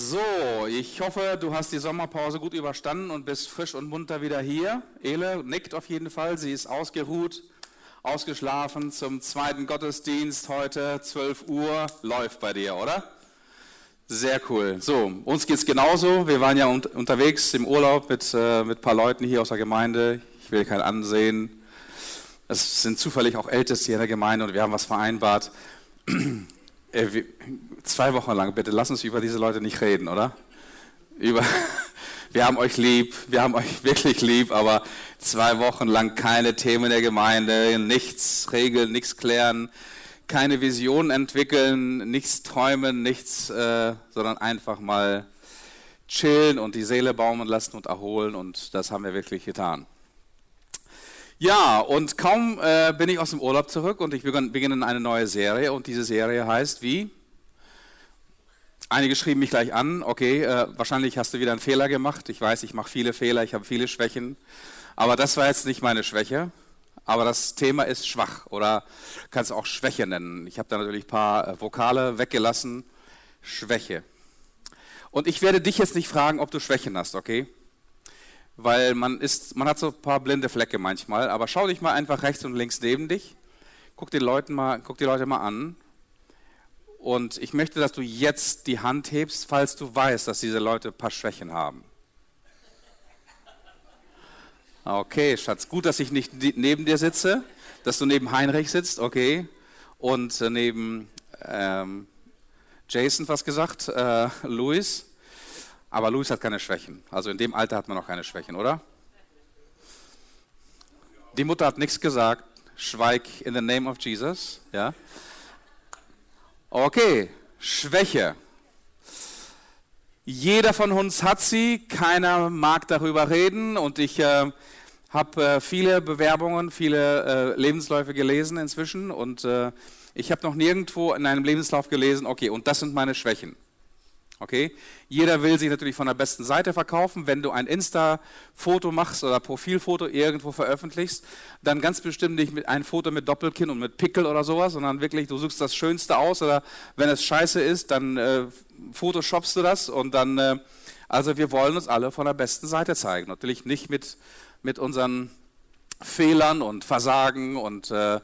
So, ich hoffe, du hast die Sommerpause gut überstanden und bist frisch und munter wieder hier. Ele nickt auf jeden Fall, sie ist ausgeruht, ausgeschlafen zum zweiten Gottesdienst heute, 12 Uhr, läuft bei dir, oder? Sehr cool. So, uns geht's genauso. Wir waren ja un unterwegs im Urlaub mit, äh, mit ein paar Leuten hier aus der Gemeinde. Ich will keinen ansehen. Es sind zufällig auch Älteste hier in der Gemeinde und wir haben was vereinbart. Äh, zwei Wochen lang, bitte lass uns über diese Leute nicht reden, oder? Über, wir haben euch lieb, wir haben euch wirklich lieb, aber zwei Wochen lang keine Themen der Gemeinde, nichts regeln, nichts klären, keine Vision entwickeln, nichts träumen, nichts, äh, sondern einfach mal chillen und die Seele baumen lassen und erholen und das haben wir wirklich getan. Ja, und kaum äh, bin ich aus dem Urlaub zurück und ich beginne eine neue Serie und diese Serie heißt wie? Einige schrieben mich gleich an, okay, äh, wahrscheinlich hast du wieder einen Fehler gemacht. Ich weiß, ich mache viele Fehler, ich habe viele Schwächen, aber das war jetzt nicht meine Schwäche. Aber das Thema ist schwach oder kannst du auch Schwäche nennen. Ich habe da natürlich ein paar äh, Vokale weggelassen. Schwäche. Und ich werde dich jetzt nicht fragen, ob du Schwächen hast, okay? weil man ist, man hat so ein paar blinde Flecke manchmal, aber schau dich mal einfach rechts und links neben dich, guck, den Leuten mal, guck die Leute mal an und ich möchte, dass du jetzt die Hand hebst, falls du weißt, dass diese Leute ein paar Schwächen haben. Okay, Schatz, gut, dass ich nicht neben dir sitze, dass du neben Heinrich sitzt, okay, und äh, neben ähm, Jason, was gesagt, äh, Luis. Aber Luis hat keine Schwächen. Also in dem Alter hat man noch keine Schwächen, oder? Die Mutter hat nichts gesagt. Schweig in the name of Jesus. Ja. Okay, Schwäche. Jeder von uns hat sie, keiner mag darüber reden und ich äh, habe äh, viele Bewerbungen, viele äh, Lebensläufe gelesen inzwischen und äh, ich habe noch nirgendwo in einem Lebenslauf gelesen, okay, und das sind meine Schwächen. Okay? Jeder will sich natürlich von der besten Seite verkaufen. Wenn du ein Insta-Foto machst oder Profilfoto irgendwo veröffentlichst, dann ganz bestimmt nicht mit ein Foto mit Doppelkinn und mit Pickel oder sowas, sondern wirklich, du suchst das Schönste aus oder wenn es scheiße ist, dann äh, photoshoppst du das und dann, äh, also wir wollen uns alle von der besten Seite zeigen. Natürlich nicht mit, mit unseren Fehlern und Versagen und äh,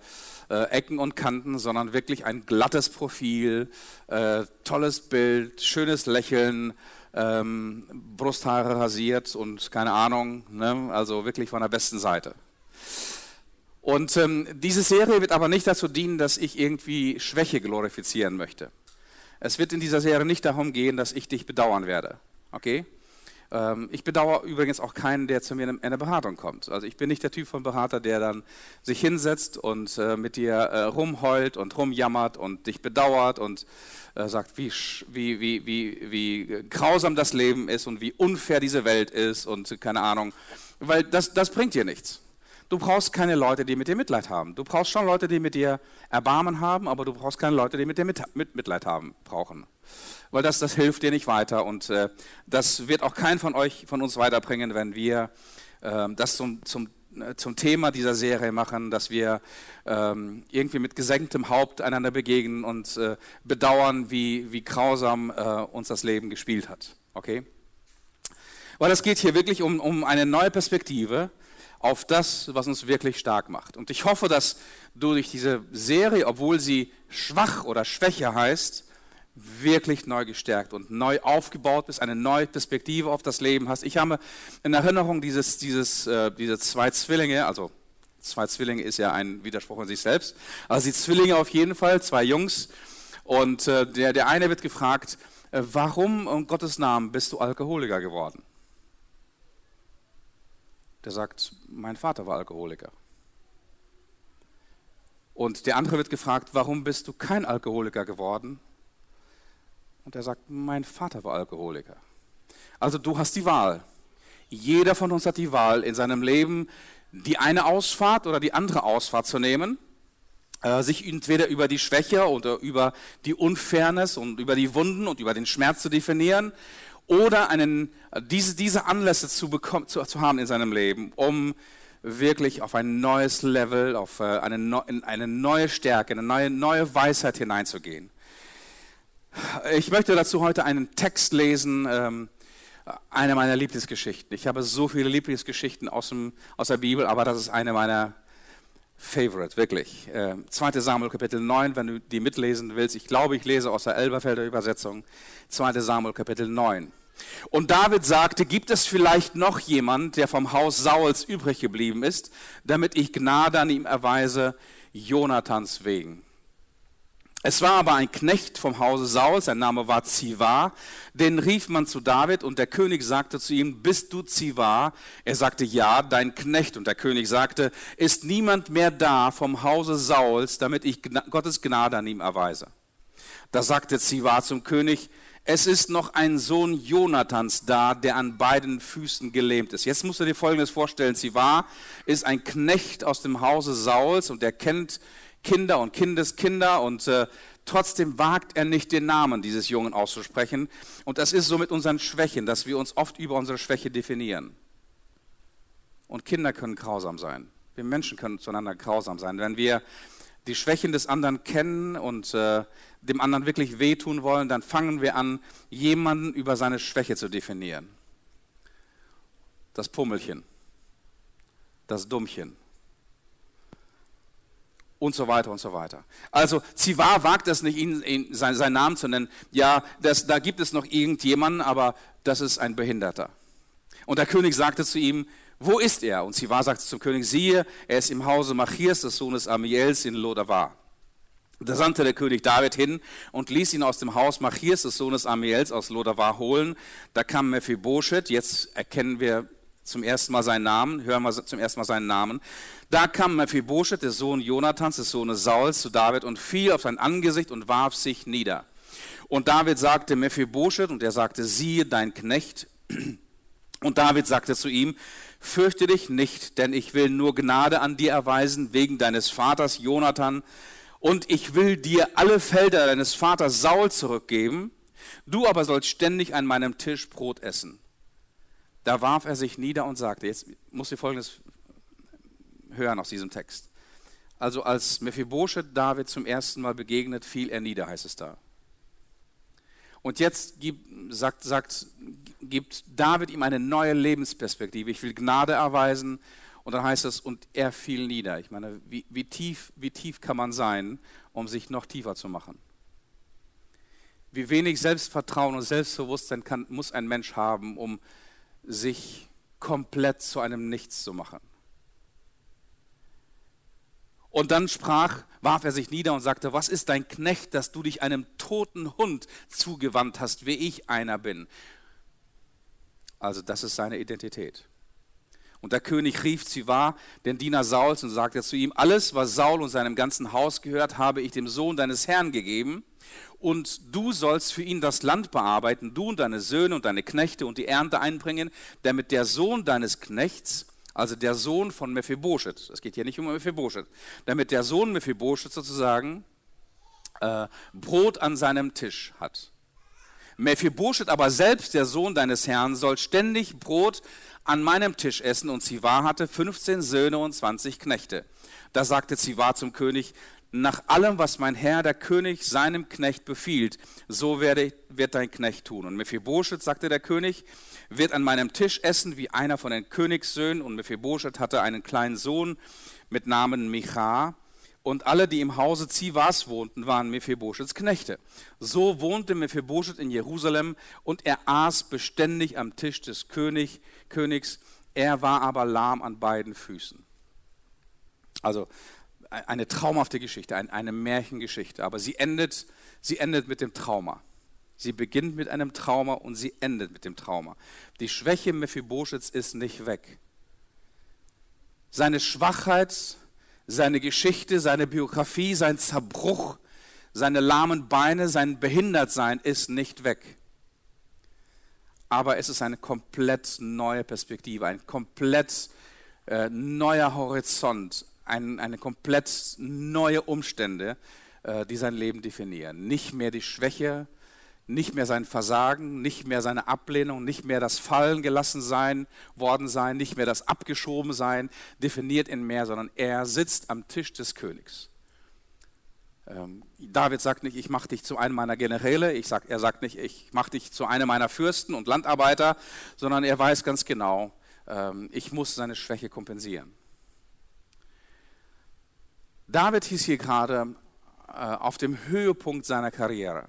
äh, Ecken und Kanten, sondern wirklich ein glattes Profil, äh, tolles Bild, schönes Lächeln, ähm, Brusthaare rasiert und keine Ahnung, ne? also wirklich von der besten Seite. Und ähm, diese Serie wird aber nicht dazu dienen, dass ich irgendwie Schwäche glorifizieren möchte. Es wird in dieser Serie nicht darum gehen, dass ich dich bedauern werde. Okay? Ähm, ich bedauere übrigens auch keinen, der zu mir in eine Beratung kommt. Also ich bin nicht der Typ von Berater, der dann sich hinsetzt und äh, mit dir äh, rumheult und rumjammert und dich bedauert und äh, sagt, wie, wie, wie, wie, wie grausam das Leben ist und wie unfair diese Welt ist und keine Ahnung. Weil das, das bringt dir nichts. Du brauchst keine Leute, die mit dir Mitleid haben. Du brauchst schon Leute, die mit dir Erbarmen haben, aber du brauchst keine Leute, die mit dir mit, mit Mitleid haben, brauchen weil das, das hilft dir nicht weiter und äh, das wird auch kein von euch, von uns weiterbringen, wenn wir äh, das zum, zum, äh, zum Thema dieser Serie machen, dass wir ähm, irgendwie mit gesenktem Haupt einander begegnen und äh, bedauern, wie, wie grausam äh, uns das Leben gespielt hat. Okay? Weil es geht hier wirklich um, um eine neue Perspektive auf das, was uns wirklich stark macht. Und ich hoffe, dass du durch diese Serie, obwohl sie schwach oder schwächer heißt, wirklich neu gestärkt und neu aufgebaut bist, eine neue Perspektive auf das Leben hast. Ich habe in Erinnerung dieses, dieses, äh, diese zwei Zwillinge, also zwei Zwillinge ist ja ein Widerspruch in sich selbst, also die Zwillinge auf jeden Fall, zwei Jungs und äh, der, der eine wird gefragt, äh, warum um Gottes Namen bist du Alkoholiker geworden? Der sagt, mein Vater war Alkoholiker. Und der andere wird gefragt, warum bist du kein Alkoholiker geworden? Und er sagt, mein Vater war Alkoholiker. Also du hast die Wahl. Jeder von uns hat die Wahl, in seinem Leben die eine Ausfahrt oder die andere Ausfahrt zu nehmen, äh, sich entweder über die Schwäche oder über die Unfairness und über die Wunden und über den Schmerz zu definieren oder einen, diese, diese Anlässe zu, bekommen, zu, zu haben in seinem Leben, um wirklich auf ein neues Level, auf äh, eine, eine neue Stärke, eine neue, neue Weisheit hineinzugehen. Ich möchte dazu heute einen Text lesen, ähm, eine meiner Lieblingsgeschichten. Ich habe so viele Lieblingsgeschichten aus, dem, aus der Bibel, aber das ist eine meiner Favorite, wirklich. Äh, 2. Samuel Kapitel 9, wenn du die mitlesen willst. Ich glaube, ich lese aus der Elberfelder Übersetzung. 2. Samuel Kapitel 9. Und David sagte, gibt es vielleicht noch jemand, der vom Haus Sauls übrig geblieben ist, damit ich Gnade an ihm erweise, Jonathans wegen. Es war aber ein Knecht vom Hause Saul, sein Name war Ziva, den rief man zu David und der König sagte zu ihm, bist du Ziva? Er sagte, ja, dein Knecht. Und der König sagte, ist niemand mehr da vom Hause Sauls, damit ich Gottes Gnade an ihm erweise. Da sagte Ziva zum König, es ist noch ein Sohn Jonathans da, der an beiden Füßen gelähmt ist. Jetzt musst du dir Folgendes vorstellen. Ziva ist ein Knecht aus dem Hause Sauls und er kennt Kinder und Kindeskinder und äh, trotzdem wagt er nicht den Namen dieses Jungen auszusprechen. Und das ist so mit unseren Schwächen, dass wir uns oft über unsere Schwäche definieren. Und Kinder können grausam sein. Wir Menschen können zueinander grausam sein. Wenn wir die Schwächen des anderen kennen und äh, dem anderen wirklich wehtun wollen, dann fangen wir an, jemanden über seine Schwäche zu definieren. Das Pummelchen, das Dummchen, und so weiter und so weiter. Also Zivar wagt es nicht, ihn, ihn, sein, seinen Namen zu nennen. Ja, das, da gibt es noch irgendjemanden, aber das ist ein Behinderter. Und der König sagte zu ihm, wo ist er? Und Zivar sagte zum König, siehe, er ist im Hause Machirs, des Sohnes Amiels in Lodavar. Da sandte der König David hin und ließ ihn aus dem Haus Machirs, des Sohnes Amiels aus Lodavar holen. Da kam Mephibosheth, jetzt erkennen wir zum ersten Mal seinen Namen, hören wir zum ersten Mal seinen Namen. Da kam Mephibosheth, der Sohn Jonathans, des Sohnes Sauls, zu David und fiel auf sein Angesicht und warf sich nieder. Und David sagte Mephibosheth, und er sagte, siehe dein Knecht. Und David sagte zu ihm, fürchte dich nicht, denn ich will nur Gnade an dir erweisen wegen deines Vaters Jonathan. Und ich will dir alle Felder deines Vaters Saul zurückgeben. Du aber sollst ständig an meinem Tisch Brot essen. Da warf er sich nieder und sagte, jetzt muss ihr Folgendes hören aus diesem Text. Also als Mephibosheth David zum ersten Mal begegnet, fiel er nieder, heißt es da. Und jetzt gibt, sagt, sagt, gibt David ihm eine neue Lebensperspektive. Ich will Gnade erweisen. Und dann heißt es, und er fiel nieder. Ich meine, wie, wie, tief, wie tief kann man sein, um sich noch tiefer zu machen? Wie wenig Selbstvertrauen und Selbstbewusstsein kann, muss ein Mensch haben, um sich komplett zu einem Nichts zu machen. Und dann sprach, warf er sich nieder und sagte, was ist dein Knecht, dass du dich einem toten Hund zugewandt hast, wie ich einer bin? Also das ist seine Identität. Und der König rief Zivar, den Diener Sauls, und sagte zu ihm, alles, was Saul und seinem ganzen Haus gehört, habe ich dem Sohn deines Herrn gegeben und du sollst für ihn das Land bearbeiten, du und deine Söhne und deine Knechte und die Ernte einbringen, damit der Sohn deines Knechts, also der Sohn von Mephibosheth, es geht hier nicht um Mephibosheth, damit der Sohn Mephibosheth sozusagen äh, Brot an seinem Tisch hat. Mephibosheth aber selbst, der Sohn deines Herrn, soll ständig Brot an meinem Tisch essen. Und Zivar hatte 15 Söhne und 20 Knechte. Da sagte Zivar zum König, nach allem, was mein Herr, der König, seinem Knecht befiehlt, so werde, wird dein Knecht tun. Und Mephibosheth, sagte der König, wird an meinem Tisch essen wie einer von den Königssöhnen. Und Mephibosheth hatte einen kleinen Sohn mit Namen Micha. Und alle, die im Hause Zivas wohnten, waren Mephibosheths Knechte. So wohnte Mephibosheth in Jerusalem und er aß beständig am Tisch des König, Königs. Er war aber lahm an beiden Füßen. Also eine traumhafte Geschichte, eine Märchengeschichte, aber sie endet, sie endet mit dem Trauma. Sie beginnt mit einem Trauma und sie endet mit dem Trauma. Die Schwäche Mephibosheths ist nicht weg. Seine Schwachheit, seine Geschichte, seine Biografie, sein Zerbruch, seine lahmen Beine, sein Behindertsein ist nicht weg. Aber es ist eine komplett neue Perspektive, ein komplett äh, neuer Horizont, ein, eine komplett neue Umstände, äh, die sein Leben definieren. Nicht mehr die Schwäche, nicht mehr sein Versagen, nicht mehr seine Ablehnung, nicht mehr das Fallen gelassen sein, worden sein, nicht mehr das abgeschoben sein, definiert ihn mehr, sondern er sitzt am Tisch des Königs. Ähm, David sagt nicht, ich mache dich zu einem meiner Generäle, ich sag, er sagt nicht, ich mache dich zu einem meiner Fürsten und Landarbeiter, sondern er weiß ganz genau, ähm, ich muss seine Schwäche kompensieren. David hieß hier gerade äh, auf dem Höhepunkt seiner Karriere.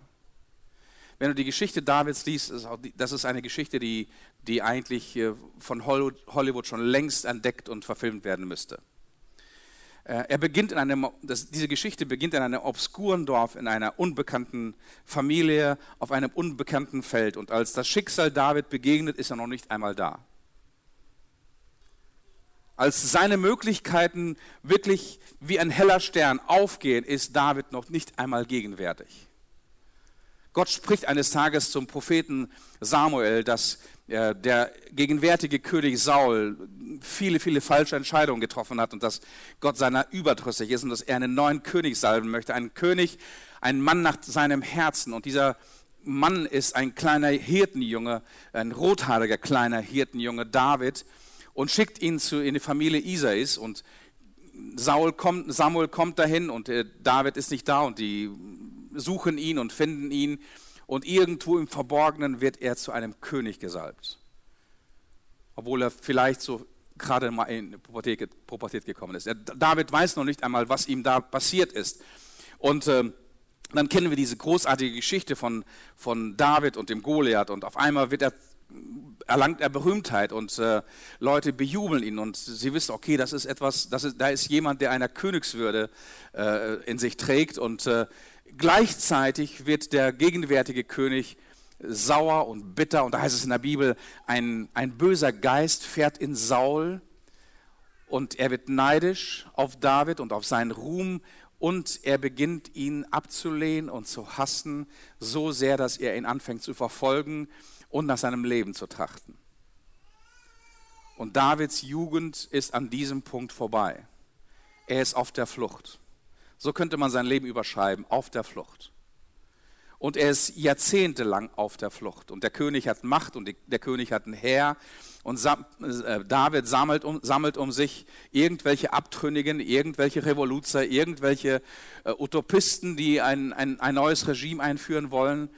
Wenn du die Geschichte Davids liest, das ist eine Geschichte, die, die eigentlich äh, von Hollywood schon längst entdeckt und verfilmt werden müsste. Äh, er beginnt in einem, das, diese Geschichte beginnt in einem obskuren Dorf, in einer unbekannten Familie, auf einem unbekannten Feld. Und als das Schicksal David begegnet, ist er noch nicht einmal da. Als seine Möglichkeiten wirklich wie ein heller Stern aufgehen, ist David noch nicht einmal gegenwärtig. Gott spricht eines Tages zum Propheten Samuel, dass äh, der gegenwärtige König Saul viele, viele falsche Entscheidungen getroffen hat und dass Gott seiner überdrüssig ist und dass er einen neuen König salben möchte. Einen König, einen Mann nach seinem Herzen. Und dieser Mann ist ein kleiner Hirtenjunge, ein rothaariger kleiner Hirtenjunge, David, und schickt ihn zu, in die Familie Isais. Und Saul kommt, Samuel kommt dahin und äh, David ist nicht da und die suchen ihn und finden ihn und irgendwo im Verborgenen wird er zu einem König gesalbt. Obwohl er vielleicht so gerade mal in Pubertät, Pubertät gekommen ist. David weiß noch nicht einmal, was ihm da passiert ist. Und äh, dann kennen wir diese großartige Geschichte von, von David und dem Goliath und auf einmal wird er, erlangt er Berühmtheit und äh, Leute bejubeln ihn und sie wissen, okay, das ist etwas, das ist, da ist jemand, der einer Königswürde äh, in sich trägt und äh, Gleichzeitig wird der gegenwärtige König sauer und bitter. Und da heißt es in der Bibel, ein, ein böser Geist fährt in Saul und er wird neidisch auf David und auf seinen Ruhm und er beginnt ihn abzulehnen und zu hassen, so sehr, dass er ihn anfängt zu verfolgen und nach seinem Leben zu trachten. Und Davids Jugend ist an diesem Punkt vorbei. Er ist auf der Flucht. So könnte man sein Leben überschreiben, auf der Flucht. Und er ist jahrzehntelang auf der Flucht. Und der König hat Macht und der König hat ein Heer. Und äh, David sammelt um, sammelt um sich irgendwelche Abtrünnigen, irgendwelche Revoluzer, irgendwelche äh, Utopisten, die ein, ein, ein neues Regime einführen wollen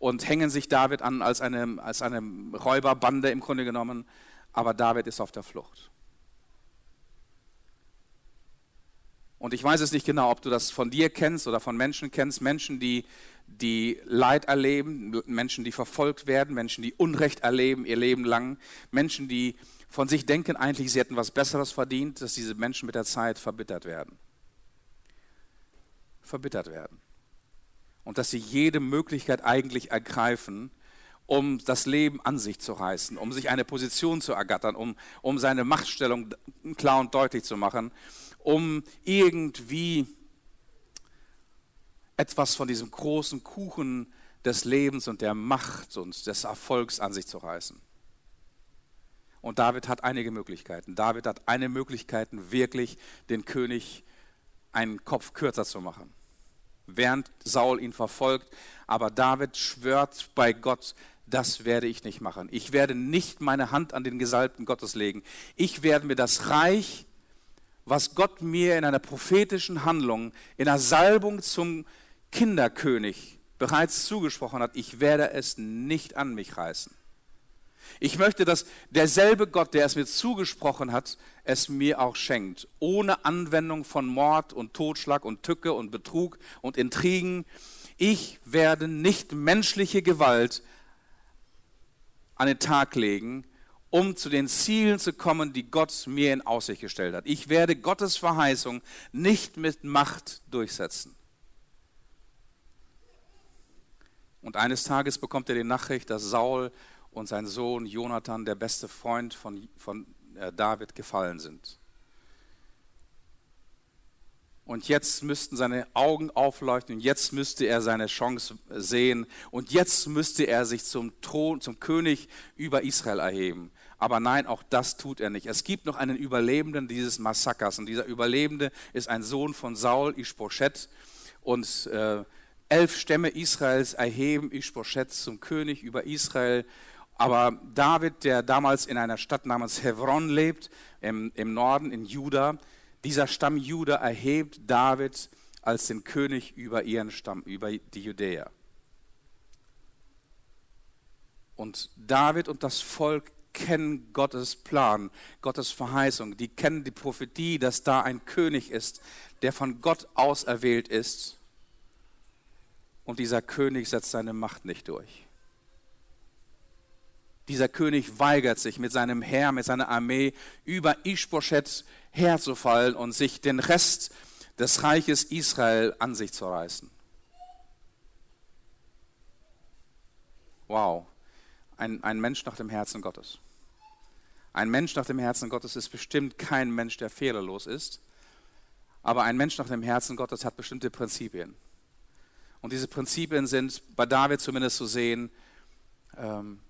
und hängen sich David an als eine, als eine Räuberbande im Grunde genommen. Aber David ist auf der Flucht. Und ich weiß es nicht genau, ob du das von dir kennst oder von Menschen kennst, Menschen, die, die Leid erleben, Menschen, die verfolgt werden, Menschen, die Unrecht erleben ihr Leben lang, Menschen, die von sich denken, eigentlich sie hätten was Besseres verdient, dass diese Menschen mit der Zeit verbittert werden. Verbittert werden. Und dass sie jede Möglichkeit eigentlich ergreifen, um das Leben an sich zu reißen, um sich eine Position zu ergattern, um, um seine Machtstellung klar und deutlich zu machen um irgendwie etwas von diesem großen Kuchen des Lebens und der Macht und des Erfolgs an sich zu reißen. Und David hat einige Möglichkeiten. David hat eine Möglichkeit, wirklich den König einen Kopf kürzer zu machen, während Saul ihn verfolgt. Aber David schwört bei Gott, das werde ich nicht machen. Ich werde nicht meine Hand an den Gesalbten Gottes legen. Ich werde mir das Reich was Gott mir in einer prophetischen Handlung, in einer Salbung zum Kinderkönig bereits zugesprochen hat, ich werde es nicht an mich reißen. Ich möchte, dass derselbe Gott, der es mir zugesprochen hat, es mir auch schenkt, ohne Anwendung von Mord und Totschlag und Tücke und Betrug und Intrigen. Ich werde nicht menschliche Gewalt an den Tag legen, um zu den Zielen zu kommen, die Gott mir in Aussicht gestellt hat. Ich werde Gottes Verheißung nicht mit Macht durchsetzen. Und eines Tages bekommt er die Nachricht, dass Saul und sein Sohn Jonathan, der beste Freund von, von äh, David, gefallen sind. Und jetzt müssten seine Augen aufleuchten und jetzt müsste er seine Chance sehen und jetzt müsste er sich zum Thron, zum König über Israel erheben. Aber nein, auch das tut er nicht. Es gibt noch einen Überlebenden dieses Massakers und dieser Überlebende ist ein Sohn von Saul, Ishbosheth. Und äh, elf Stämme Israels erheben Ishbosheth zum König über Israel. Aber David, der damals in einer Stadt namens Hebron lebt, im, im Norden in Juda, dieser Stamm Juda erhebt David als den König über ihren Stamm, über die Judäer. Und David und das Volk kennen Gottes Plan, Gottes Verheißung. Die kennen die Prophetie, dass da ein König ist, der von Gott auserwählt ist. Und dieser König setzt seine Macht nicht durch. Dieser König weigert sich mit seinem Heer, mit seiner Armee über Ishbosheth herzufallen und sich den Rest des Reiches Israel an sich zu reißen. Wow, ein, ein Mensch nach dem Herzen Gottes. Ein Mensch nach dem Herzen Gottes ist bestimmt kein Mensch, der fehlerlos ist, aber ein Mensch nach dem Herzen Gottes hat bestimmte Prinzipien. Und diese Prinzipien sind bei David zumindest zu sehen, ähm,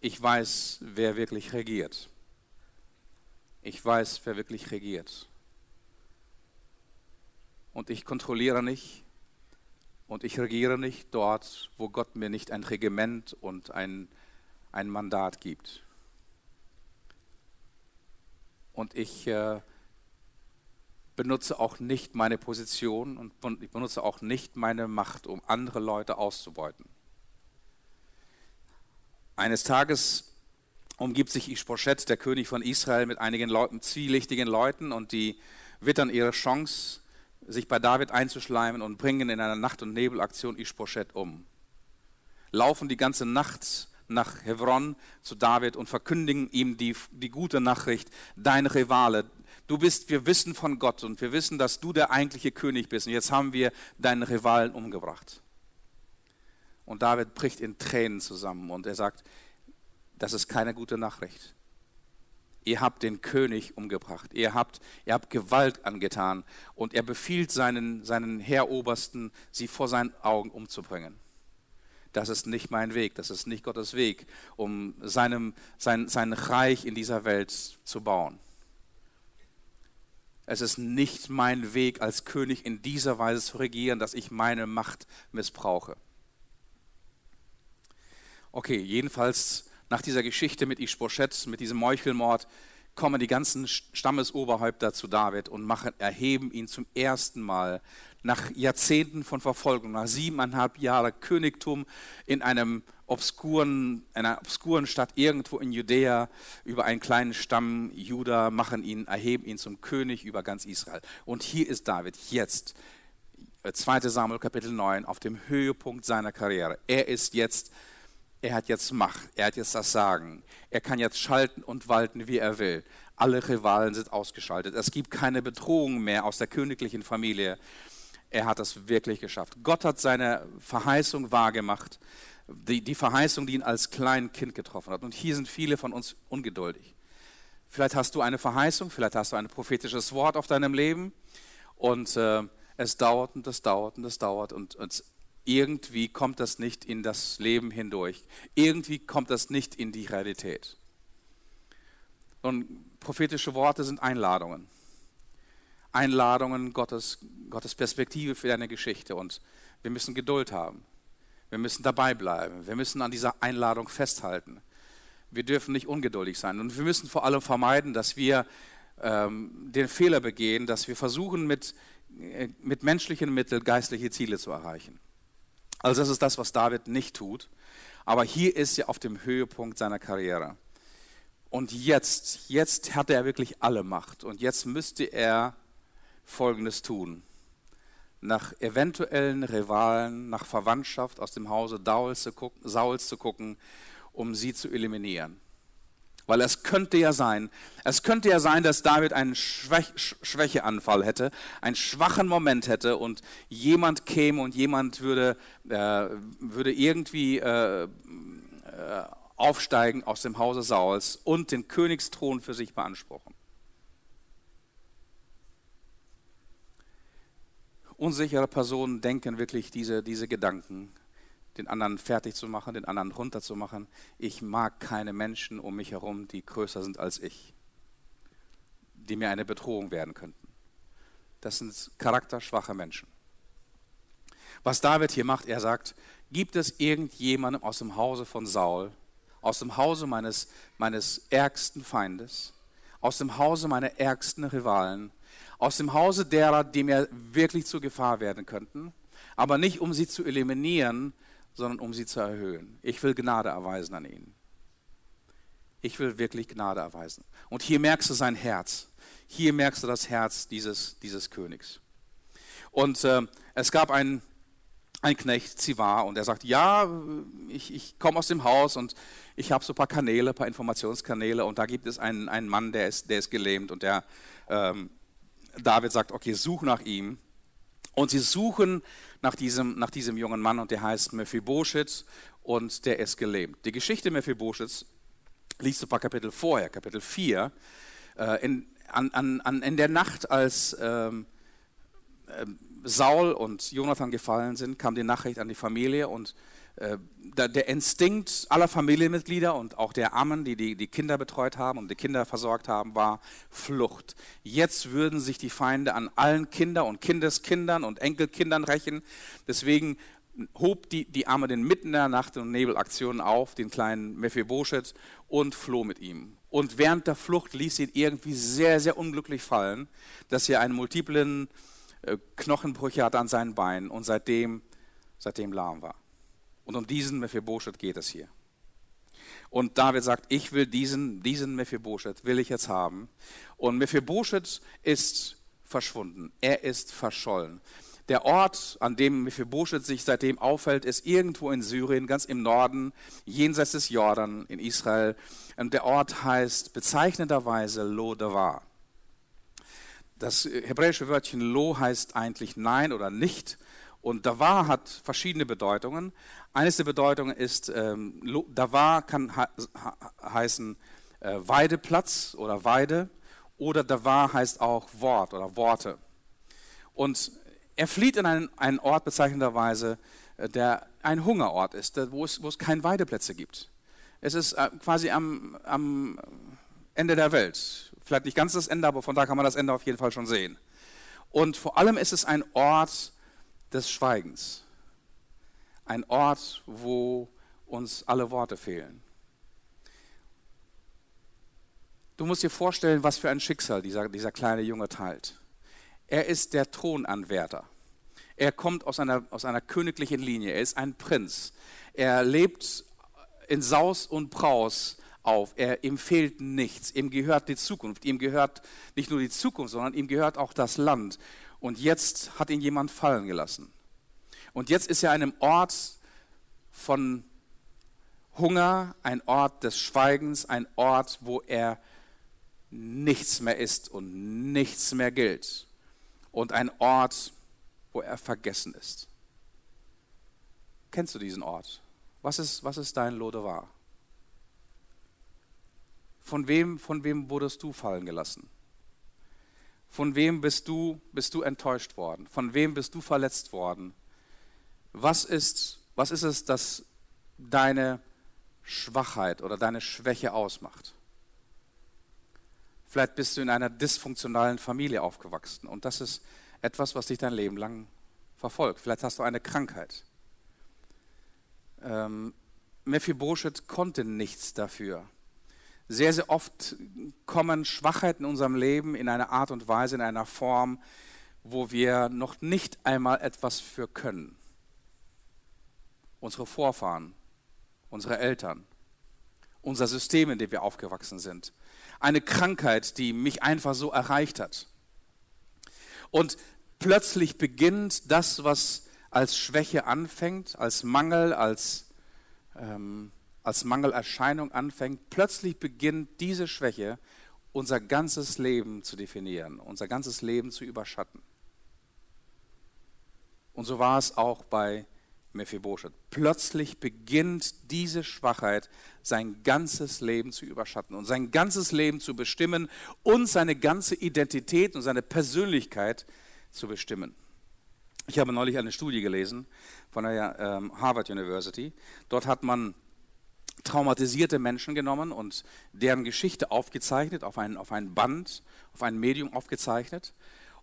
ich weiß, wer wirklich regiert. Ich weiß, wer wirklich regiert. Und ich kontrolliere nicht und ich regiere nicht dort, wo Gott mir nicht ein Regiment und ein, ein Mandat gibt. Und ich äh, benutze auch nicht meine Position und ich benutze auch nicht meine Macht, um andere Leute auszubeuten. Eines Tages umgibt sich Ishbosheth, der König von Israel, mit einigen Leuten, zwielichtigen Leuten und die wittern ihre Chance, sich bei David einzuschleimen und bringen in einer Nacht- und Nebelaktion Ishbosheth um. Laufen die ganze Nacht nach Hebron zu David und verkündigen ihm die, die gute Nachricht, dein Rivale, du bist, wir wissen von Gott und wir wissen, dass du der eigentliche König bist und jetzt haben wir deinen Rivalen umgebracht. Und David bricht in Tränen zusammen und er sagt, das ist keine gute Nachricht. Ihr habt den König umgebracht, ihr habt, ihr habt Gewalt angetan und er befiehlt seinen, seinen Heerobersten, sie vor seinen Augen umzubringen. Das ist nicht mein Weg, das ist nicht Gottes Weg, um seinem, sein, sein Reich in dieser Welt zu bauen. Es ist nicht mein Weg als König in dieser Weise zu regieren, dass ich meine Macht missbrauche. Okay, jedenfalls nach dieser Geschichte mit Ishbosheth, mit diesem Meuchelmord, kommen die ganzen Stammesoberhäupter zu David und machen, erheben ihn zum ersten Mal nach Jahrzehnten von Verfolgung, nach siebeneinhalb Jahren Königtum in einem obskuren, einer obskuren Stadt irgendwo in Judäa über einen kleinen Stamm Juda, machen ihn, erheben ihn zum König über ganz Israel. Und hier ist David jetzt, 2 äh, Samuel Kapitel 9, auf dem Höhepunkt seiner Karriere. Er ist jetzt er hat jetzt Macht, er hat jetzt das Sagen. Er kann jetzt schalten und walten, wie er will. Alle Rivalen sind ausgeschaltet. Es gibt keine Bedrohung mehr aus der königlichen Familie. Er hat das wirklich geschafft. Gott hat seine Verheißung wahrgemacht. Die, die Verheißung, die ihn als kleines Kind getroffen hat. Und hier sind viele von uns ungeduldig. Vielleicht hast du eine Verheißung, vielleicht hast du ein prophetisches Wort auf deinem Leben und äh, es dauert und es dauert und es dauert und, und irgendwie kommt das nicht in das Leben hindurch. Irgendwie kommt das nicht in die Realität. Und prophetische Worte sind Einladungen. Einladungen Gottes, Gottes Perspektive für deine Geschichte. Und wir müssen Geduld haben. Wir müssen dabei bleiben. Wir müssen an dieser Einladung festhalten. Wir dürfen nicht ungeduldig sein. Und wir müssen vor allem vermeiden, dass wir ähm, den Fehler begehen, dass wir versuchen, mit, äh, mit menschlichen Mitteln geistliche Ziele zu erreichen. Also das ist das, was David nicht tut. Aber hier ist er auf dem Höhepunkt seiner Karriere. Und jetzt, jetzt hat er wirklich alle Macht. Und jetzt müsste er Folgendes tun. Nach eventuellen Rivalen, nach Verwandtschaft aus dem Hause Sauls zu gucken um sie zu eliminieren. Weil es könnte ja sein, es könnte ja sein, dass David einen Schwäch Schwächeanfall hätte, einen schwachen Moment hätte und jemand käme und jemand würde, äh, würde irgendwie äh, äh, aufsteigen aus dem Hause Sauls und den Königsthron für sich beanspruchen. Unsichere Personen denken wirklich diese, diese Gedanken den anderen fertig zu machen, den anderen runterzumachen. Ich mag keine Menschen um mich herum, die größer sind als ich, die mir eine Bedrohung werden könnten. Das sind charakterschwache Menschen. Was David hier macht, er sagt, gibt es irgendjemanden aus dem Hause von Saul, aus dem Hause meines, meines ärgsten Feindes, aus dem Hause meiner ärgsten Rivalen, aus dem Hause derer, die mir wirklich zur Gefahr werden könnten, aber nicht um sie zu eliminieren, sondern um sie zu erhöhen. Ich will Gnade erweisen an ihnen. Ich will wirklich Gnade erweisen. Und hier merkst du sein Herz. Hier merkst du das Herz dieses, dieses Königs. Und äh, es gab einen, einen Knecht, Zivar, und er sagt, ja, ich, ich komme aus dem Haus und ich habe so ein paar Kanäle, ein paar Informationskanäle und da gibt es einen, einen Mann, der ist, der ist gelähmt und der ähm, David sagt, okay, such nach ihm. Und sie suchen nach diesem, nach diesem jungen Mann und der heißt Mephibosheth und der ist gelähmt. Die Geschichte Mephibosheths liest du ein paar Kapitel vorher, Kapitel 4, äh, in, an, an, an, in der Nacht, als ähm, äh, Saul und Jonathan gefallen sind, kam die Nachricht an die Familie und der Instinkt aller Familienmitglieder und auch der Ammen, die, die die Kinder betreut haben und die Kinder versorgt haben, war Flucht. Jetzt würden sich die Feinde an allen Kinder und Kindeskindern und Enkelkindern rächen. Deswegen hob die, die Arme mitten in der Nacht und Nebelaktionen auf, den kleinen Mephibosheth, und floh mit ihm. Und während der Flucht ließ ihn irgendwie sehr, sehr unglücklich fallen, dass er einen multiplen äh, Knochenbrüche hat an seinen Beinen und seitdem, seitdem lahm war. Und um diesen Mephibosheth geht es hier. Und David sagt, ich will diesen, diesen Mephibosheth, will ich jetzt haben. Und Mephibosheth ist verschwunden. Er ist verschollen. Der Ort, an dem Mephibosheth sich seitdem aufhält, ist irgendwo in Syrien, ganz im Norden, jenseits des Jordan in Israel. Und der Ort heißt bezeichnenderweise Lo-Davar. Das hebräische Wörtchen Lo heißt eigentlich nein oder nicht. Und Davar hat verschiedene Bedeutungen. Eines der Bedeutungen ist, ähm, Davar kann heißen äh, Weideplatz oder Weide. Oder Davar heißt auch Wort oder Worte. Und er flieht in einen, einen Ort bezeichnenderweise, äh, der ein Hungerort ist, wo es, wo es keine Weideplätze gibt. Es ist äh, quasi am, am Ende der Welt. Vielleicht nicht ganz das Ende, aber von da kann man das Ende auf jeden Fall schon sehen. Und vor allem ist es ein Ort des Schweigens. Ein Ort, wo uns alle Worte fehlen. Du musst dir vorstellen, was für ein Schicksal dieser, dieser kleine Junge teilt. Er ist der Thronanwärter. Er kommt aus einer, aus einer königlichen Linie. Er ist ein Prinz. Er lebt in Saus und Braus auf. Er, ihm fehlt nichts. Ihm gehört die Zukunft. Ihm gehört nicht nur die Zukunft, sondern ihm gehört auch das Land. Und jetzt hat ihn jemand fallen gelassen. Und jetzt ist er einem Ort von Hunger, ein Ort des Schweigens, ein Ort, wo er nichts mehr ist und nichts mehr gilt und ein Ort, wo er vergessen ist. Kennst du diesen Ort? Was ist, was ist dein Lodevar? Von wem, von wem wurdest du fallen gelassen? Von wem bist du, bist du enttäuscht worden? Von wem bist du verletzt worden? Was ist, was ist es, das deine Schwachheit oder deine Schwäche ausmacht? Vielleicht bist du in einer dysfunktionalen Familie aufgewachsen und das ist etwas, was dich dein Leben lang verfolgt. Vielleicht hast du eine Krankheit. Ähm, Mephibosheth konnte nichts dafür. Sehr, sehr oft kommen Schwachheiten in unserem Leben in einer Art und Weise, in einer Form, wo wir noch nicht einmal etwas für können. Unsere Vorfahren, unsere Eltern, unser System, in dem wir aufgewachsen sind eine Krankheit, die mich einfach so erreicht hat. Und plötzlich beginnt das, was als Schwäche anfängt, als Mangel, als, ähm, als Mangelerscheinung anfängt, plötzlich beginnt diese Schwäche unser ganzes Leben zu definieren, unser ganzes Leben zu überschatten. Und so war es auch bei Mephibosheth. Plötzlich beginnt diese Schwachheit sein ganzes Leben zu überschatten und sein ganzes Leben zu bestimmen und seine ganze Identität und seine Persönlichkeit zu bestimmen. Ich habe neulich eine Studie gelesen von der ähm, Harvard University. Dort hat man traumatisierte Menschen genommen und deren Geschichte aufgezeichnet, auf ein, auf ein Band, auf ein Medium aufgezeichnet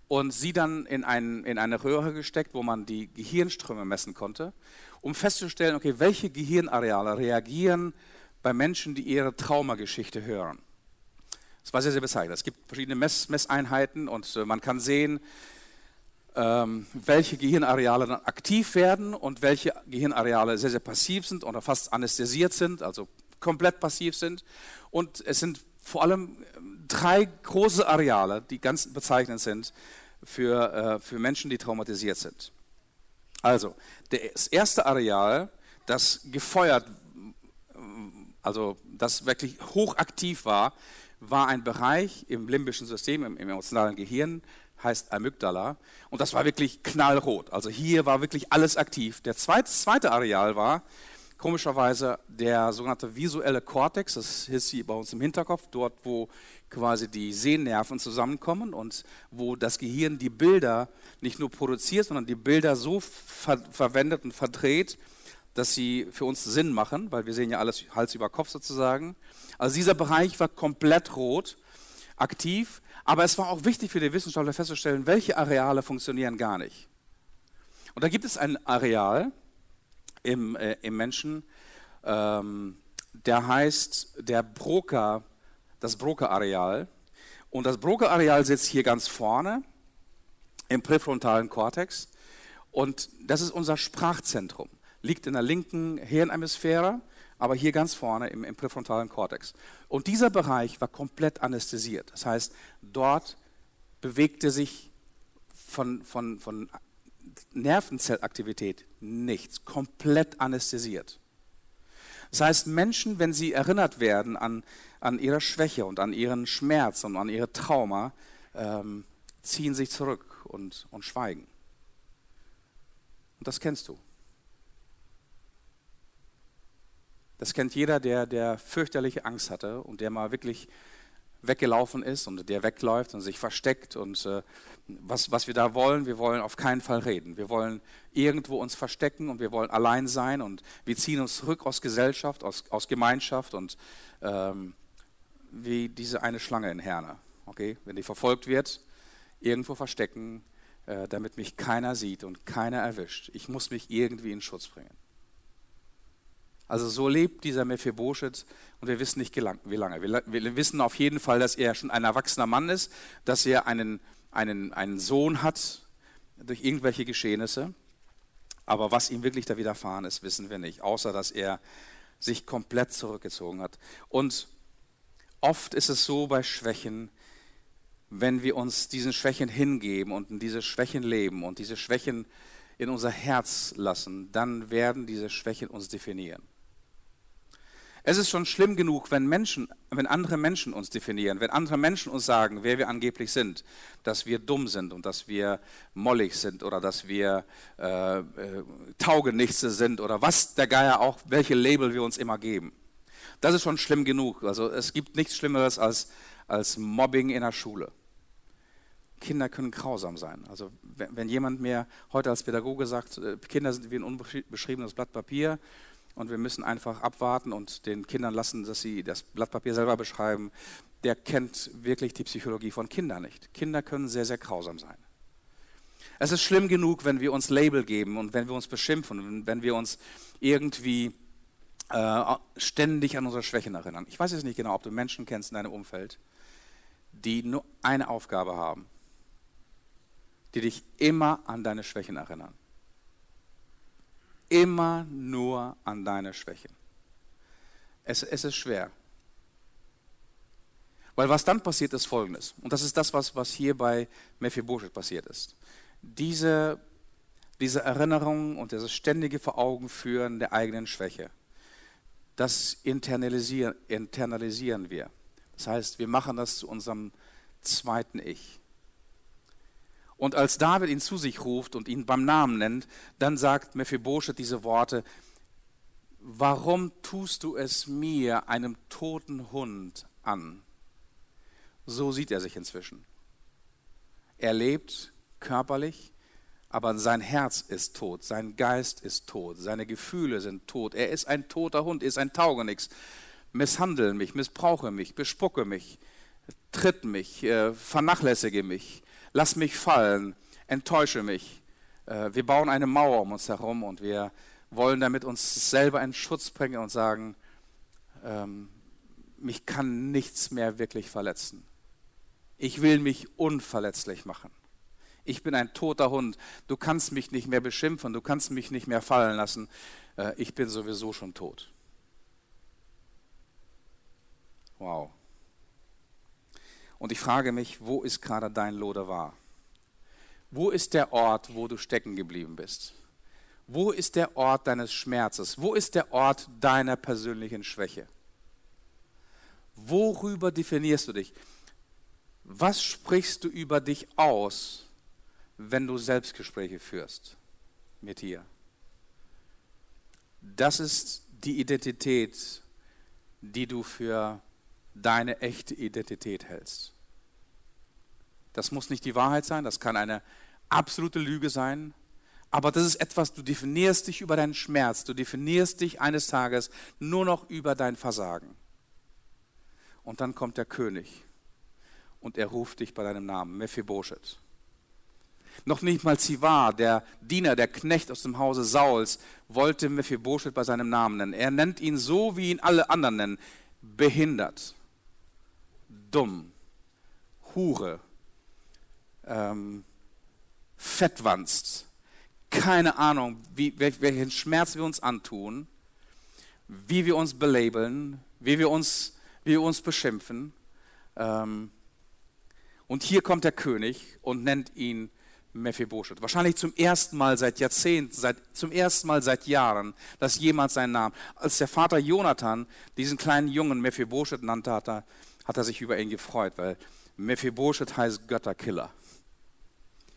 und sie dann in, ein, in eine Röhre gesteckt, wo man die Gehirnströme messen konnte, um festzustellen, okay, welche Gehirnareale reagieren bei Menschen, die ihre Traumageschichte hören. Es war sehr, sehr bezeichnend. Es gibt verschiedene Mess Messeinheiten und äh, man kann sehen, ähm, welche Gehirnareale dann aktiv werden und welche Gehirnareale sehr, sehr passiv sind oder fast anästhesiert sind, also komplett passiv sind. Und es sind vor allem drei große Areale, die ganz bezeichnend sind für, äh, für Menschen, die traumatisiert sind. Also, das erste Areal, das gefeuert, also das wirklich hochaktiv war, war ein Bereich im limbischen System, im, im emotionalen Gehirn, heißt Amygdala. Und das war wirklich knallrot. Also hier war wirklich alles aktiv. Der zweite, zweite Areal war komischerweise der sogenannte visuelle Kortex. Das ist hier bei uns im Hinterkopf, dort wo quasi die Sehnerven zusammenkommen und wo das Gehirn die Bilder nicht nur produziert, sondern die Bilder so ver verwendet und verdreht, dass sie für uns Sinn machen, weil wir sehen ja alles Hals über Kopf sozusagen. Also dieser Bereich war komplett rot, aktiv, aber es war auch wichtig für die Wissenschaftler festzustellen, welche Areale funktionieren gar nicht. Und da gibt es ein Areal im, äh, im Menschen, ähm, der heißt der Broca, das Broca-Areal. Und das Broca-Areal sitzt hier ganz vorne im präfrontalen Kortex. Und das ist unser Sprachzentrum. Liegt in der linken Hirnhemisphäre, aber hier ganz vorne im, im präfrontalen Kortex. Und dieser Bereich war komplett anästhesiert. Das heißt, dort bewegte sich von, von, von Nervenzellaktivität nichts, komplett anästhesiert. Das heißt, Menschen, wenn sie erinnert werden an, an ihre Schwäche und an ihren Schmerz und an ihre Trauma, ähm, ziehen sich zurück und, und schweigen. Und das kennst du. Das kennt jeder, der, der fürchterliche Angst hatte und der mal wirklich weggelaufen ist und der wegläuft und sich versteckt. Und äh, was, was wir da wollen, wir wollen auf keinen Fall reden. Wir wollen irgendwo uns verstecken und wir wollen allein sein und wir ziehen uns zurück aus Gesellschaft, aus, aus Gemeinschaft und ähm, wie diese eine Schlange in Herne. Okay? Wenn die verfolgt wird, irgendwo verstecken, äh, damit mich keiner sieht und keiner erwischt. Ich muss mich irgendwie in Schutz bringen. Also so lebt dieser Mephibosheth und wir wissen nicht wie lange. Wir wissen auf jeden Fall, dass er schon ein erwachsener Mann ist, dass er einen, einen, einen Sohn hat durch irgendwelche Geschehnisse. Aber was ihm wirklich da widerfahren ist, wissen wir nicht, außer dass er sich komplett zurückgezogen hat. Und oft ist es so bei Schwächen, wenn wir uns diesen Schwächen hingeben und in diese Schwächen leben und diese Schwächen in unser Herz lassen, dann werden diese Schwächen uns definieren. Es ist schon schlimm genug, wenn Menschen, wenn andere Menschen uns definieren, wenn andere Menschen uns sagen, wer wir angeblich sind, dass wir dumm sind und dass wir mollig sind oder dass wir äh, äh, Taugenichtse sind oder was der Geier auch, welche Label wir uns immer geben. Das ist schon schlimm genug. Also es gibt nichts Schlimmeres als, als Mobbing in der Schule. Kinder können grausam sein. Also wenn, wenn jemand mir heute als Pädagoge sagt, äh, Kinder sind wie ein unbeschriebenes Blatt Papier, und wir müssen einfach abwarten und den Kindern lassen, dass sie das Blatt Papier selber beschreiben. Der kennt wirklich die Psychologie von Kindern nicht. Kinder können sehr, sehr grausam sein. Es ist schlimm genug, wenn wir uns Label geben und wenn wir uns beschimpfen und wenn wir uns irgendwie äh, ständig an unsere Schwächen erinnern. Ich weiß jetzt nicht genau, ob du Menschen kennst in deinem Umfeld, die nur eine Aufgabe haben, die dich immer an deine Schwächen erinnern immer nur an deine Schwächen. Es, es ist schwer. Weil was dann passiert, ist folgendes. Und das ist das, was, was hier bei Mephibosheth passiert ist. Diese, diese Erinnerung und dieses ständige Veraugenführen der eigenen Schwäche, das internalisieren, internalisieren wir. Das heißt, wir machen das zu unserem zweiten Ich. Und als David ihn zu sich ruft und ihn beim Namen nennt, dann sagt Mephibosheth diese Worte, warum tust du es mir, einem toten Hund, an? So sieht er sich inzwischen. Er lebt körperlich, aber sein Herz ist tot, sein Geist ist tot, seine Gefühle sind tot. Er ist ein toter Hund, ist ein Taugenix. Misshandle mich, missbrauche mich, bespucke mich, tritt mich, äh, vernachlässige mich, lass mich fallen, enttäusche mich. Äh, wir bauen eine Mauer um uns herum und wir wollen damit uns selber in Schutz bringen und sagen, ähm, mich kann nichts mehr wirklich verletzen. Ich will mich unverletzlich machen. Ich bin ein toter Hund. Du kannst mich nicht mehr beschimpfen, du kannst mich nicht mehr fallen lassen. Äh, ich bin sowieso schon tot. Wow. Und ich frage mich, wo ist gerade dein Loder Wo ist der Ort, wo du stecken geblieben bist? Wo ist der Ort deines Schmerzes? Wo ist der Ort deiner persönlichen Schwäche? Worüber definierst du dich? Was sprichst du über dich aus, wenn du Selbstgespräche führst mit dir? Das ist die Identität, die du für deine echte Identität hältst. Das muss nicht die Wahrheit sein, das kann eine absolute Lüge sein, aber das ist etwas, du definierst dich über deinen Schmerz, du definierst dich eines Tages nur noch über dein Versagen. Und dann kommt der König und er ruft dich bei deinem Namen, Mephibosheth. Noch nicht mal Zivar, der Diener, der Knecht aus dem Hause Sauls, wollte Mephibosheth bei seinem Namen nennen. Er nennt ihn so, wie ihn alle anderen nennen, behindert, dumm, Hure, ähm, fettwanst, keine Ahnung, wie, welchen Schmerz wir uns antun, wie wir uns belabeln, wie wir uns, wie wir uns beschimpfen. Ähm, und hier kommt der König und nennt ihn Mephibosheth. Wahrscheinlich zum ersten Mal seit Jahrzehnten, seit, zum ersten Mal seit Jahren, dass jemand seinen Namen. Als der Vater Jonathan diesen kleinen Jungen Mephibosheth nannte, hat er, hat er sich über ihn gefreut, weil Mephibosheth heißt Götterkiller.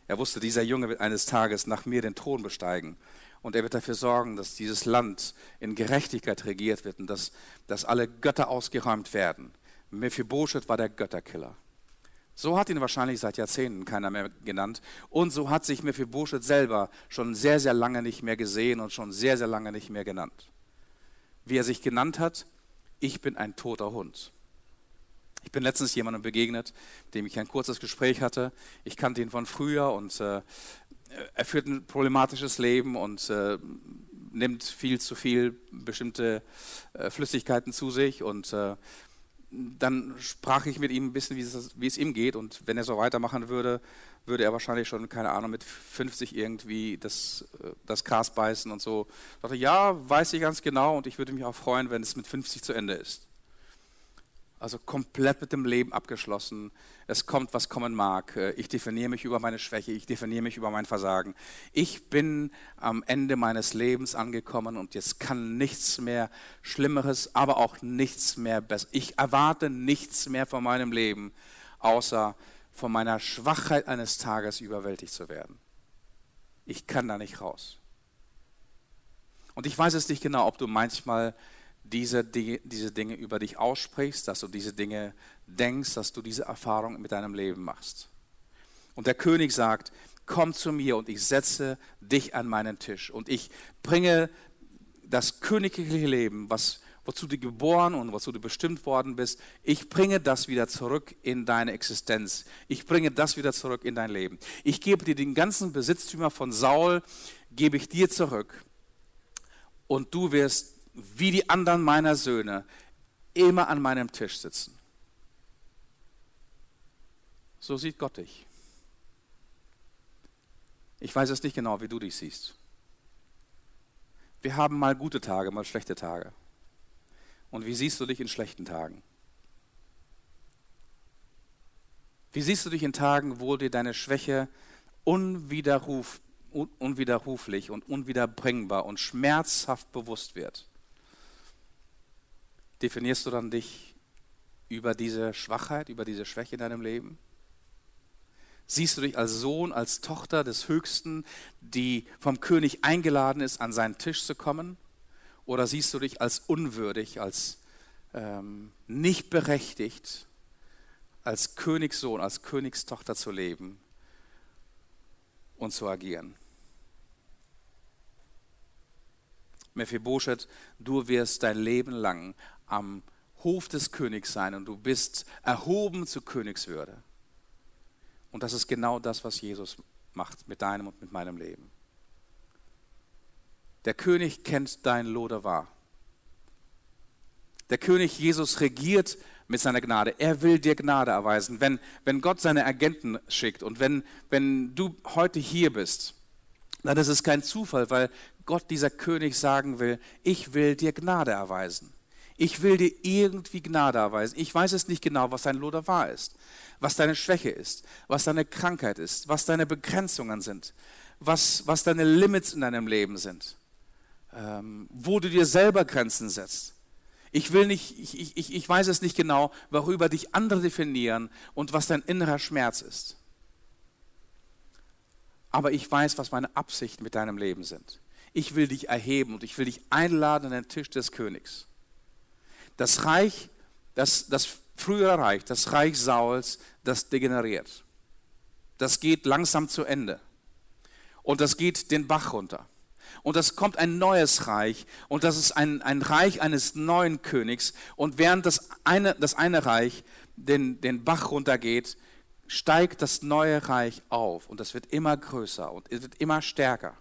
Er wusste, dieser Junge wird eines Tages nach mir den Thron besteigen. Und er wird dafür sorgen, dass dieses Land in Gerechtigkeit regiert wird und dass, dass alle Götter ausgeräumt werden. Mephibosheth war der Götterkiller. So hat ihn wahrscheinlich seit Jahrzehnten keiner mehr genannt. Und so hat sich Mephibosheth selber schon sehr, sehr lange nicht mehr gesehen und schon sehr, sehr lange nicht mehr genannt. Wie er sich genannt hat, ich bin ein toter Hund. Ich bin letztens jemandem begegnet, dem ich ein kurzes Gespräch hatte. Ich kannte ihn von früher und äh, er führt ein problematisches Leben und äh, nimmt viel zu viel bestimmte äh, Flüssigkeiten zu sich und äh, dann sprach ich mit ihm ein bisschen, wie es, wie es, ihm geht und wenn er so weitermachen würde, würde er wahrscheinlich schon, keine Ahnung, mit 50 irgendwie das, äh, das Gras beißen und so. Ich dachte, ja, weiß ich ganz genau und ich würde mich auch freuen, wenn es mit 50 zu Ende ist. Also komplett mit dem Leben abgeschlossen. Es kommt, was kommen mag. Äh, ich definiere mich über meine Schwäche, ich definiere mich über mein Versagen. Ich bin am Ende meines Lebens angekommen und jetzt kann nichts mehr Schlimmeres, aber auch nichts mehr besser. Ich erwarte nichts mehr von meinem Leben, außer von meiner Schwachheit eines Tages überwältigt zu werden. Ich kann da nicht raus. Und ich weiß es nicht genau, ob du manchmal diese diese Dinge über dich aussprichst, dass du diese Dinge denkst, dass du diese Erfahrung mit deinem Leben machst. Und der König sagt, komm zu mir und ich setze dich an meinen Tisch und ich bringe das königliche Leben, was, wozu du geboren und wozu du bestimmt worden bist, ich bringe das wieder zurück in deine Existenz. Ich bringe das wieder zurück in dein Leben. Ich gebe dir den ganzen Besitztümer von Saul, gebe ich dir zurück und du wirst wie die anderen meiner Söhne immer an meinem Tisch sitzen. So sieht Gott dich. Ich weiß es nicht genau, wie du dich siehst. Wir haben mal gute Tage, mal schlechte Tage. Und wie siehst du dich in schlechten Tagen? Wie siehst du dich in Tagen, wo dir deine Schwäche unwiderruf, unwiderruflich und unwiederbringbar und schmerzhaft bewusst wird? Definierst du dann dich über diese Schwachheit, über diese Schwäche in deinem Leben? Siehst du dich als Sohn, als Tochter des Höchsten, die vom König eingeladen ist, an seinen Tisch zu kommen? Oder siehst du dich als unwürdig, als ähm, nicht berechtigt, als Königssohn, als Königstochter zu leben und zu agieren? Mephibosheth, du wirst dein Leben lang am Hof des Königs sein und du bist erhoben zur Königswürde. Und das ist genau das, was Jesus macht mit deinem und mit meinem Leben. Der König kennt dein Lodevar. Der König Jesus regiert mit seiner Gnade. Er will dir Gnade erweisen. Wenn, wenn Gott seine Agenten schickt und wenn, wenn du heute hier bist, dann ist es kein Zufall, weil Gott, dieser König, sagen will, ich will dir Gnade erweisen. Ich will dir irgendwie Gnade erweisen. Ich weiß es nicht genau, was dein Loder wahr ist, was deine Schwäche ist, was deine Krankheit ist, was deine Begrenzungen sind, was, was deine Limits in deinem Leben sind, ähm, wo du dir selber Grenzen setzt. Ich will nicht, ich, ich, ich weiß es nicht genau, worüber dich andere definieren und was dein innerer Schmerz ist. Aber ich weiß, was meine Absichten mit deinem Leben sind. Ich will dich erheben und ich will dich einladen an den Tisch des Königs. Das Reich, das, das frühere Reich, das Reich Sauls, das degeneriert. Das geht langsam zu Ende. Und das geht den Bach runter. Und es kommt ein neues Reich und das ist ein, ein Reich eines neuen Königs. Und während das eine, das eine Reich den, den Bach runtergeht, steigt das neue Reich auf und das wird immer größer und es wird immer stärker.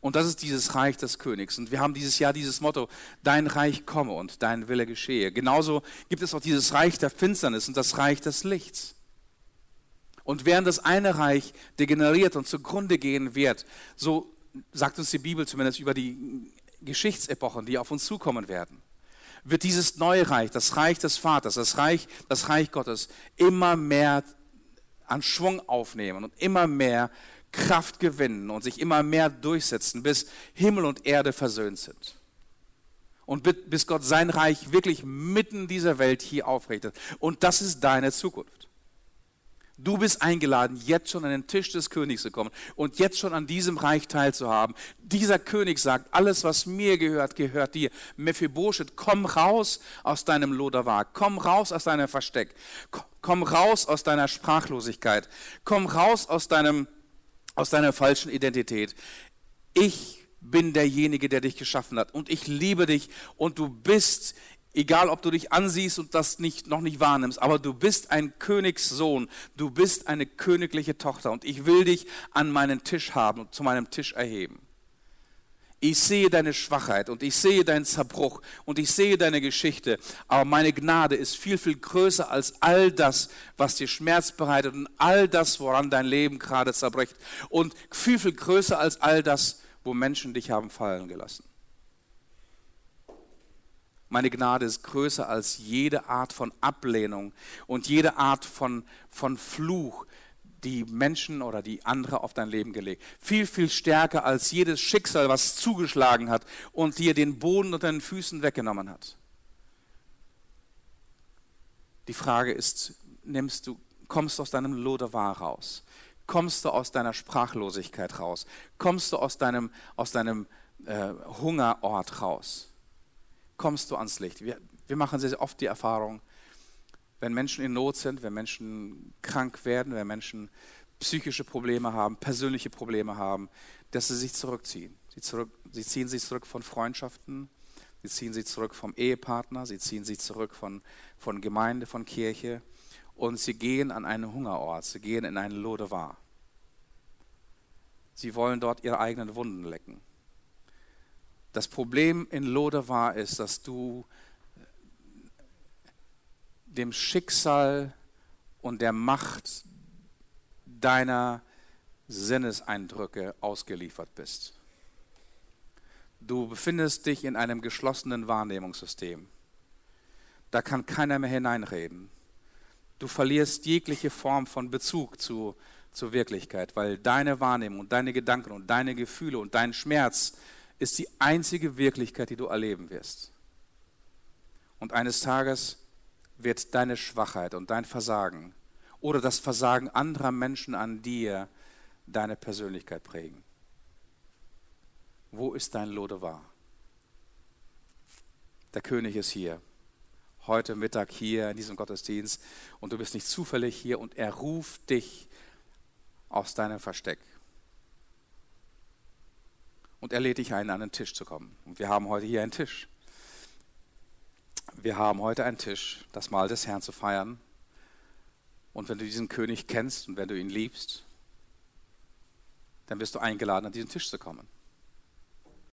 Und das ist dieses Reich des Königs. Und wir haben dieses Jahr dieses Motto, dein Reich komme und dein Wille geschehe. Genauso gibt es auch dieses Reich der Finsternis und das Reich des Lichts. Und während das eine Reich degeneriert und zugrunde gehen wird, so sagt uns die Bibel zumindest über die Geschichtsepochen, die auf uns zukommen werden, wird dieses neue Reich, das Reich des Vaters, das Reich, das Reich Gottes, immer mehr an Schwung aufnehmen und immer mehr Kraft gewinnen und sich immer mehr durchsetzen, bis Himmel und Erde versöhnt sind. Und bis Gott sein Reich wirklich mitten dieser Welt hier aufrichtet. Und das ist deine Zukunft. Du bist eingeladen, jetzt schon an den Tisch des Königs zu kommen und jetzt schon an diesem Reich teilzuhaben. Dieser König sagt, alles, was mir gehört, gehört dir. Mephibosheth, komm raus aus deinem Loderwag, komm raus aus deinem Versteck, komm raus aus deiner Sprachlosigkeit, komm raus aus, deinem, aus deiner falschen Identität. Ich bin derjenige, der dich geschaffen hat und ich liebe dich und du bist Egal, ob du dich ansiehst und das nicht, noch nicht wahrnimmst, aber du bist ein Königssohn, du bist eine königliche Tochter und ich will dich an meinen Tisch haben und zu meinem Tisch erheben. Ich sehe deine Schwachheit und ich sehe deinen Zerbruch und ich sehe deine Geschichte, aber meine Gnade ist viel, viel größer als all das, was dir Schmerz bereitet und all das, woran dein Leben gerade zerbricht und viel, viel größer als all das, wo Menschen dich haben fallen gelassen. Meine Gnade ist größer als jede Art von Ablehnung und jede Art von, von Fluch, die Menschen oder die andere auf dein Leben gelegt. Viel, viel stärker als jedes Schicksal, was zugeschlagen hat und dir den Boden unter den Füßen weggenommen hat. Die Frage ist, nimmst du, kommst du aus deinem Lodevar raus? Kommst du aus deiner Sprachlosigkeit raus? Kommst du aus deinem, aus deinem äh, Hungerort raus? kommst du ans Licht. Wir, wir machen sehr, sehr oft die Erfahrung, wenn Menschen in Not sind, wenn Menschen krank werden, wenn Menschen psychische Probleme haben, persönliche Probleme haben, dass sie sich zurückziehen. Sie, zurück, sie ziehen sich zurück von Freundschaften, sie ziehen sich zurück vom Ehepartner, sie ziehen sich zurück von, von Gemeinde, von Kirche und sie gehen an einen Hungerort, sie gehen in einen Lodevar. Sie wollen dort ihre eigenen Wunden lecken. Das Problem in Lodevar ist, dass du dem Schicksal und der Macht deiner Sinneseindrücke ausgeliefert bist. Du befindest dich in einem geschlossenen Wahrnehmungssystem. Da kann keiner mehr hineinreden. Du verlierst jegliche Form von Bezug zu, zur Wirklichkeit, weil deine Wahrnehmung und deine Gedanken und deine Gefühle und dein Schmerz ist die einzige Wirklichkeit, die du erleben wirst. Und eines Tages wird deine Schwachheit und dein Versagen oder das Versagen anderer Menschen an dir deine Persönlichkeit prägen. Wo ist dein Lodevar? Der König ist hier, heute Mittag hier in diesem Gottesdienst und du bist nicht zufällig hier und er ruft dich aus deinem Versteck und er lädt dich ein, an den Tisch zu kommen. Und wir haben heute hier einen Tisch. Wir haben heute einen Tisch, das Mahl des Herrn zu feiern. Und wenn du diesen König kennst und wenn du ihn liebst, dann wirst du eingeladen, an diesen Tisch zu kommen.